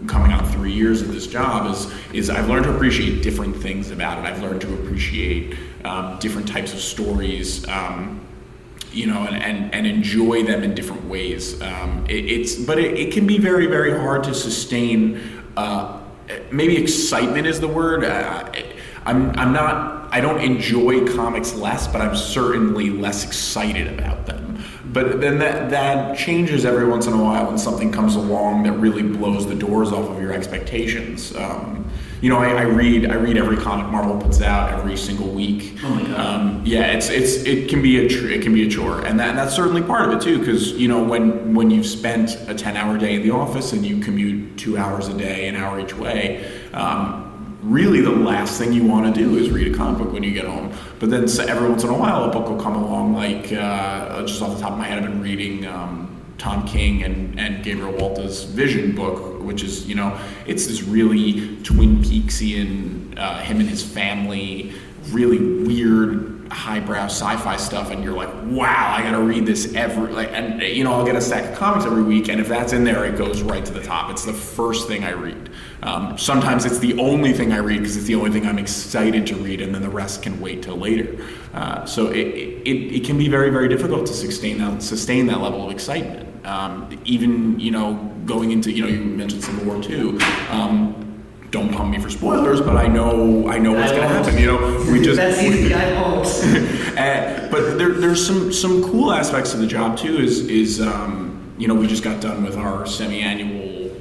coming on three years of this job is is I've learned to appreciate different things about it. I've learned to appreciate um, different types of stories. Um, you know, and, and, and enjoy them in different ways. Um, it, it's but it, it can be very very hard to sustain. Uh, maybe excitement is the word. Uh, I'm I'm not. I don't enjoy comics less, but I'm certainly less excited about them. But then that that changes every once in a while when something comes along that really blows the doors off of your expectations. Um, you know, I, I read I read every comic Marvel puts out every single week. Oh my God. Um, yeah, it's it's it can be a tr- it can be a chore, and that and that's certainly part of it too. Because you know when when you've spent a ten hour day in the office and you commute two hours a day, an hour each way. Um, Really, the last thing you want to do is read a comic book when you get home. But then so every once in a while, a book will come along. Like uh, just off the top of my head, I've been reading um, Tom King and, and Gabriel Walta's Vision book, which is, you know, it's this really Twin Peaksian, uh, him and his family, really weird highbrow sci-fi stuff and you're like wow i gotta read this every like and you know i'll get a stack of comics every week and if that's in there it goes right to the top it's the first thing i read um, sometimes it's the only thing i read because it's the only thing i'm excited to read and then the rest can wait till later uh, so it, it, it can be very very difficult to sustain that sustain that level of excitement um, even you know going into you know you mentioned civil war 2 um, don't pump me for spoilers, but I know I know what's going to happen. You know, we just That's easy. I <laughs> uh, <laughs> but there, there's some some cool aspects of the job too. Is is um, you know we just got done with our semi-annual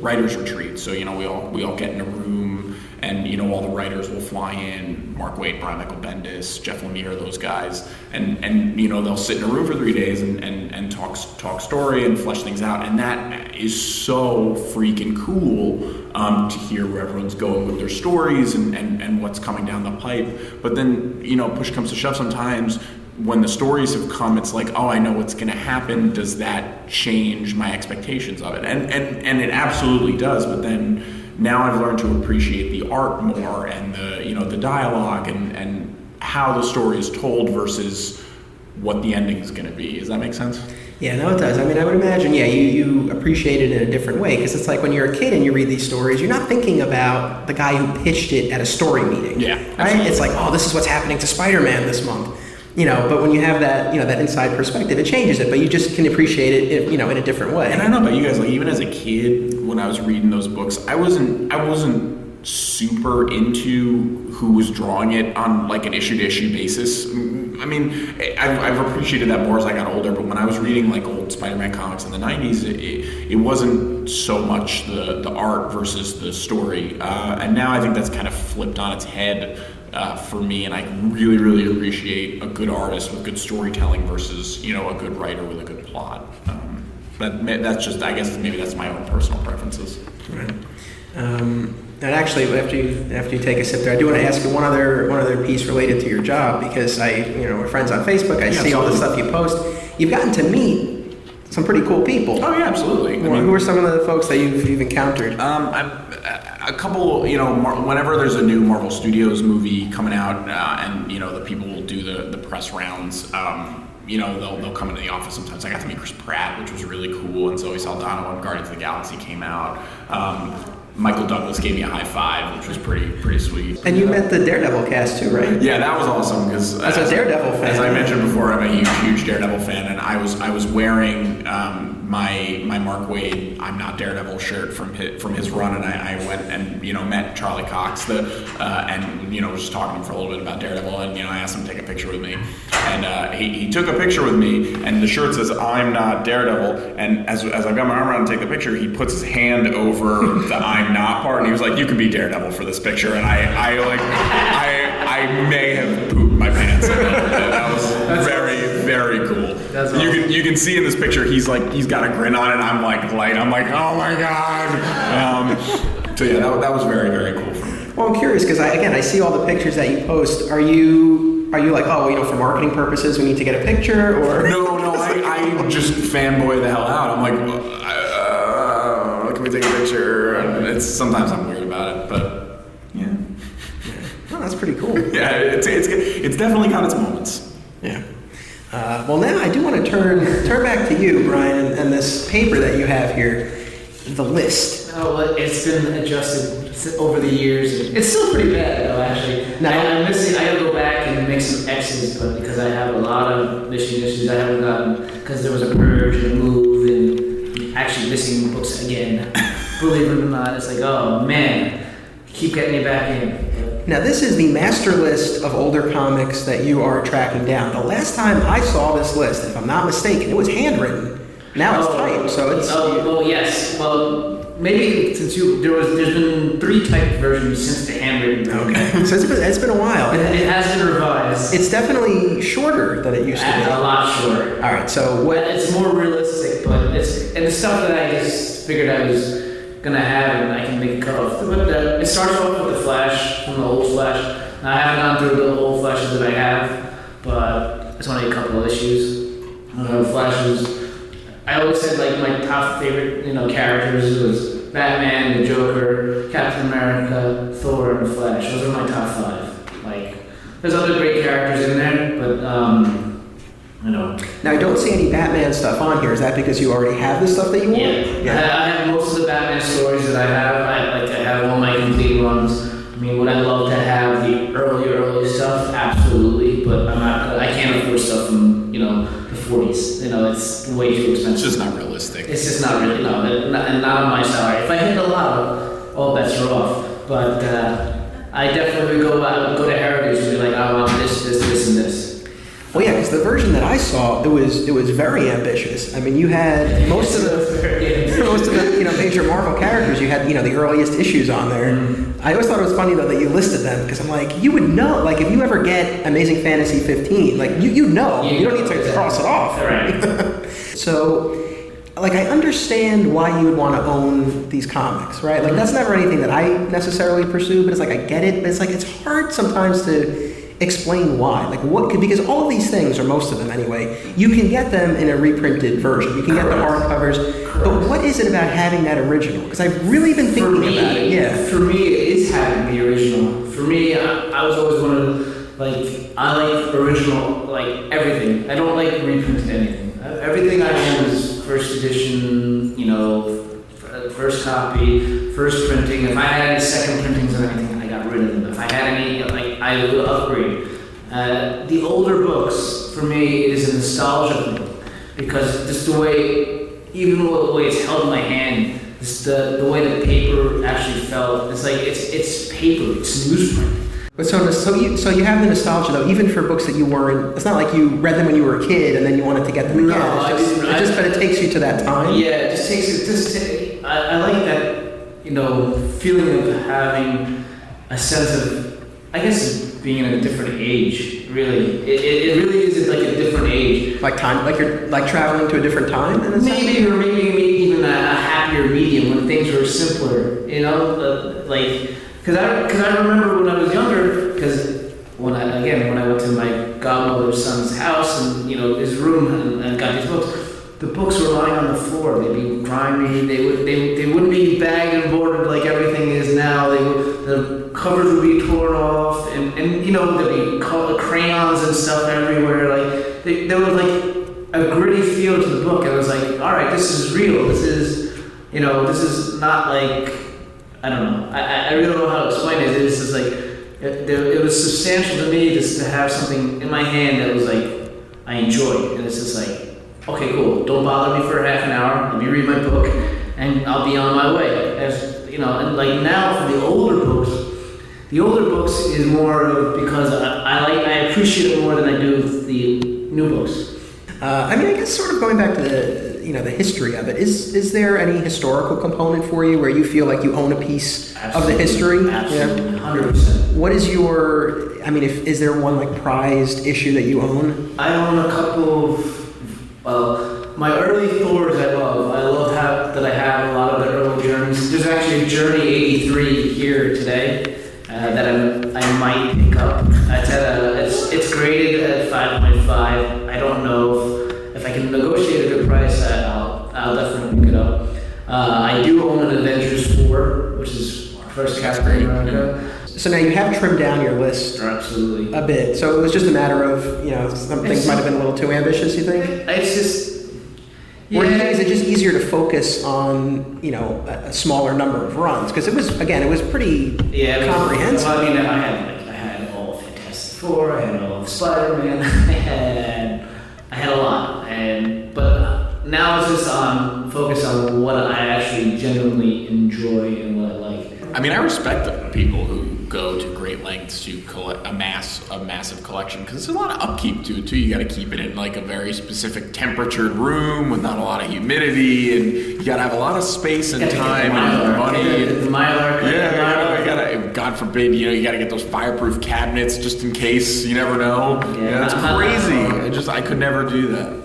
writers retreat, so you know we all we all get in a room and you know all the writers will fly in mark Waid brian michael bendis jeff lemire those guys. And and you know they'll sit in a room for three days and and, and talk talk story and flesh things out. And that is so freaking cool um, to hear where everyone's going with their stories and, and and what's coming down the pipe. But then you know push comes to shove sometimes when the stories have come, it's like, oh, I know what's going to happen. Does that change my expectations of it? And and and it absolutely does. But then now I've learned to appreciate the art more and the you know the dialogue and and how the story is told versus what the ending is going to be. Does that make sense? Yeah, no, it does. I mean, I would imagine, yeah, you, you appreciate it in a different way because it's like when you're a kid and you read these stories, you're not thinking about the guy who pitched it at a story meeting. Yeah, Right? absolutely. It's like, oh, this is what's happening to Spider Man this month. You know, but when you have that, you know, that inside perspective, it changes it, but you just can appreciate it, you know, in a different way. And I don't know about you guys, like even as a kid, when I was reading those books, I wasn't I wasn't super into who was drawing it on like an issue to issue basis. I mean, I've, I've appreciated that more as I got older. But when I was reading like old Spider-Man comics in the '90s, it, it, it wasn't so much the the art versus the story. Uh, and now I think that's kind of flipped on its head. Uh, for me, and I really, really appreciate a good artist with good storytelling versus you know a good writer with a good plot. Um, but that's just, I guess, maybe that's my own personal preferences. Right. Um, and actually, after you after you take a sip there, I do want to ask you one other one other piece related to your job because I, you know, we're friends on Facebook. I Yeah, see all the stuff you post. You've gotten to meet some pretty cool people. Oh yeah, absolutely. I Who- mean, who are some of the folks that you've, you've encountered? Um, I'm, a couple, you know, mar- whenever there's a new Marvel Studios movie coming out, uh, and you know the people will do the, the press rounds. Um, you know, they'll, they'll come into the office sometimes. I got to meet Chris Pratt, which was really cool, and Zoe Saldana when Guardians of the Galaxy came out. Um, Michael Douglas gave me a high five, which was pretty pretty sweet. And you met the Daredevil cast too, right? Yeah, that was awesome because As a Daredevil fan. as I mentioned before, I'm a huge, huge Daredevil fan, and I was I was wearing um, my my Mark Waid I'm not Daredevil shirt from his, from his run, and I, I went and you know met Charlie Cox, the uh, and you know was just talking to him for a little bit about Daredevil, and you know I asked him to take a picture with me, and uh, he, he took a picture with me, and the shirt says I'm not Daredevil, and as as I got my arm around to take the picture, he puts his hand over the I'm not part, and he was like, "You can be Daredevil for this picture," and I I like I I may have pooped my pants. <laughs> that was very very cool. That's you can you can see in this picture he's like he's got a grin on it. I'm like light. I'm like oh my god. Um, so yeah, that, that was very very cool for me. Well, I'm curious because I, again, I see all the pictures that you post. Are you are you like, oh, you know, for marketing purposes, we need to get a picture, or <laughs> No, no, I, I just fanboy the hell out. I'm like, uh, can we take a picture? And it's sometimes I'm weird about it, but yeah, Oh, that's pretty cool. <laughs> yeah, it's it's it's definitely got its moments. Yeah. Uh, well, now I do want to turn turn back to you, Brian, and, and this paper that you have here, the list. Oh, well, it's been adjusted over the years. It's still pretty bad, though. Actually, No. I, I'm missing. I gotta go back and make some X's, but because I have a lot of missing issues, I haven't gotten because there was a purge and a move and actually missing books again. <laughs> Believe it or not, it's like, oh man, keep getting me back in. Now, this is the master list of older comics that you are tracking down. The last time I saw this list, if I'm not mistaken, it was handwritten. Now it's Oh, typed, so it's. Oh, well, yes. Well, maybe since you there was there's been three typed versions since the handwritten. version. Okay. so it's been, it's been a while. It, it has been revised. It's definitely shorter than it used to be. a lot shorter. All right, so what? it's more realistic, but it's and the stuff that I just figured I was gonna have and I can make it cut off. But uh, it starts off with the Flash from the old Flash. Now, I haven't gone through the old Flashes that I have, but it's only a couple of issues. Uh, Flash was I always said like my top favorite, you know, characters was Batman, the Joker, Captain America, Thor, and the Flash. Those are my top five. Like, there's other great characters in there, but um, you know, Now, I don't see any Batman stuff on here. Is that because you already have the stuff that you want? yeah. I, I have most of the Batman stories that I have. I like I have all my complete runs. I mean, would I love to have the early, early stuff? Absolutely, but I'm not. I can't afford stuff from you know the 40s. You know, it's way too expensive. It's just not realistic. It's just not really no, and not, not on my salary. If I hit the lotto, all bets are off. But uh, I definitely would go out, go to Heritage and be like, I want this, this, this, this. Well, yeah, because the version that I saw, it was it was very ambitious. I mean, you had most of the <laughs> most of the you know major Marvel characters. You had you know the earliest issues on there. I always thought it was funny though that you listed them because I'm like, you would know. Like, if you ever get Amazing Fantasy 15, like you you know, You you, don't need to cross it off. Right. <laughs> So, like, I understand why you would want to own these comics, right? Like, that's never anything that I necessarily pursue, but it's like, I get it, but it's like, it's hard sometimes to explain why. Like, what could, because all of these things, or most of them anyway, you can get them in a reprinted version. You can get the Correct. hardcovers, but what is it about having that original? Because I've really been thinking me, about it, yeah. For me, it is having the original. For me, I, I was always one of like, I like original, like everything. I don't like reprinted anything. Uh, Everything I am is first edition, you know, first copy, first printing. If I had any second printings or anything, I got rid of them. If I had any, like, I would upgrade. Uh, the older books, for me, is a nostalgia thing. Because just the way, even the way it's held in my hand, just the, the way the paper actually felt, it's like, it's, it's paper, it's newsprint. But so, so you, so you have the nostalgia though, even for books that you weren't. It's not like you read them when you were a kid and then you wanted to get them again. No, I it's just, didn't- it just, I- but it takes you to that time. Yeah, it just takes it. Just ta- I, I like that, you know, feeling of having a sense of, I guess, being in a different age. Really, it, it, it really is like a different age. Like time, like you're like traveling to a different time. In a sense? Maybe or maybe maybe even a, a happier medium when things were simpler. You know, uh, like because I because I remember when I was younger because. When I again when I went to my godmother's son's house and you know his room and, and got these books, the books were lying on the floor. They'd be grimy. They would they, they wouldn't be bagged and boarded like everything is now. They would, the covers would be and, and you know there'd be crayons and stuff everywhere. Like they, there was like a gritty feel to the book. I was like, all right, this is real. This is you know this is not like I don't know. I, I- really don't know how to explain it. It's just like it, it was substantial to me just to have something in my hand that was like I enjoy, and it's just like okay, cool. Don't bother me for half an hour. Let me read my book, and I'll be on my way. As you know, and like now for the older books, the older books is more of because I, I like I appreciate it more than I do the new books. Uh, I mean, I guess sort of going back to the you know the history of it. Is is there any historical component for you where you feel like you own a piece of the history? Absolutely, hundred percent. What is your? I mean, if is there one like prized issue that you own? I own a couple of, well, my early Thors I love. I love how, that I have a lot of the early journeys. There's actually a Journey 83 here today that I'm, I might pick up. It's, at a, it's, it's graded at 5.5. I don't know if, if I can negotiate a good price, I'll, I'll definitely pick it up. Uh, I do own an Avengers 4, which is first Captain America. So now you have trimmed down your list Absolutely. a bit. So it was just a matter of you know some things might have been a little too ambitious. You think? It's just. Or do you think is it just easier to focus on you know a, a smaller number of runs? Because it was again it was pretty Yeah, it was- comprehensive. Well, I mean, I had like I had all of Fantastic Four, I had all of Spider Man, <laughs> I had I had a lot, and but now it's just on focus on what I actually genuinely enjoy and what I like. I mean, I respect the people who go to great lengths to collect, amass a massive collection because there's a lot of upkeep to it too. You got to keep it in like a very specific temperatured room with not a lot of humidity, and you got to have a lot of space and Gotta get the time and money. the, Mylar, yeah, you know, you gotta. God forbid, you know, you gotta get those fireproof cabinets just in case. You never know. Yeah, Yeah, that's crazy. I just, I could never do that.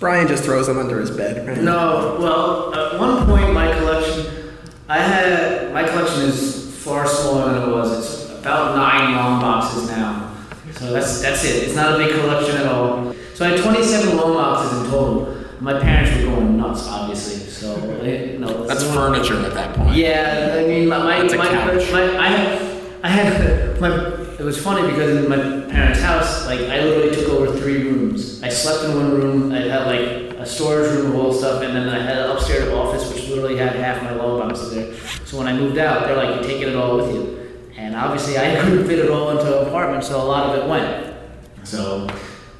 Brian just throws them under his bed. Right? No, well, at one point my collection, I had my collection is far smaller than it was. It's about nine long boxes now. So that's that's it. It's not a big collection at all. So I had 27 long boxes in total. my parents were going nuts, obviously. So you know, That's so- furniture at that point. Yeah, I mean, my my, a my, couch. my I had I had <laughs> my. It was funny because in my parents' house, like I literally took over three rooms. I slept in one room. I had like a storage room of all stuff, and then I had an upstairs office, which literally had half my lower boxes there. So when I moved out, they're like, "You're taking it all with you," and obviously I <laughs> couldn't fit it all into an apartment, so a lot of it went. So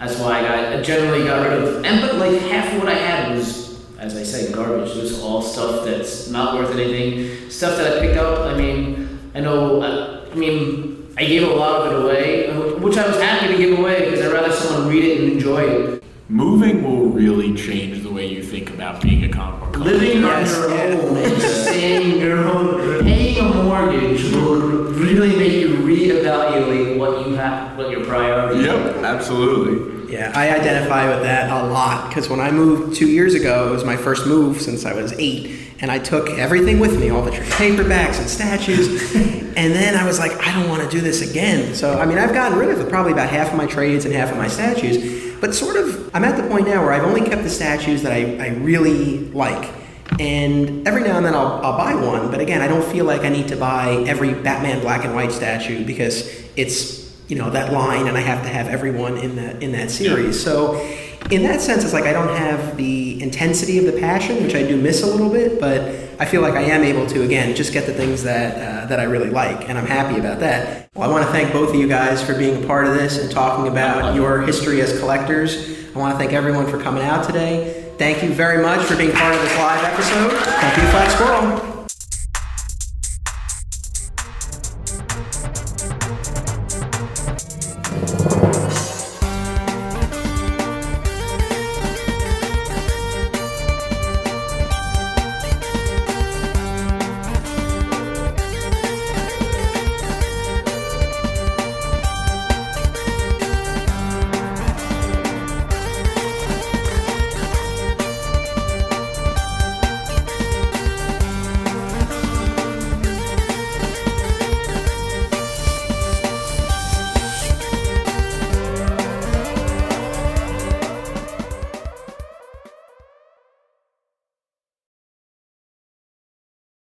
that's why I got I generally got rid of and but like half of what I had was as I said, garbage. It was all stuff that's not worth anything. Stuff that I picked up. I mean, I know. I, I mean, I gave a lot of it away, which I was happy to give away because I'd rather someone read it and enjoy it. Moving will really change the way you think about being a comic book collector. Living Yes, on your yeah. own and staying in your own, paying a mortgage will really make you reevaluate what you have, what your priorities. are. Yep, absolutely. Yeah, I identify with that a lot because when I moved two years ago, it was my first move since I was eight, and I took everything with me, all the paperbacks and statues, <laughs> and then I was like, I don't want to do this again. So, I mean, I've gotten rid of probably about half of my trades and half of my statues, but sort of, I'm at the point now where I've only kept the statues that I, I really like. And every now and then I'll, I'll buy one, but again, I don't feel like I need to buy every Batman black and white statue because it's you know that line, and I have to have everyone in that in that series. So, in that sense, it's like I don't have the intensity of the passion, which I do miss a little bit, but I feel like I am able to again just get the things that uh, that I really like, and I'm happy about that. Well, I want to thank both of you guys for being a part of this and talking about your history as collectors. I want to thank everyone for coming out today. Thank you very much for being part of this live episode. Thank you, Flat Squirrel.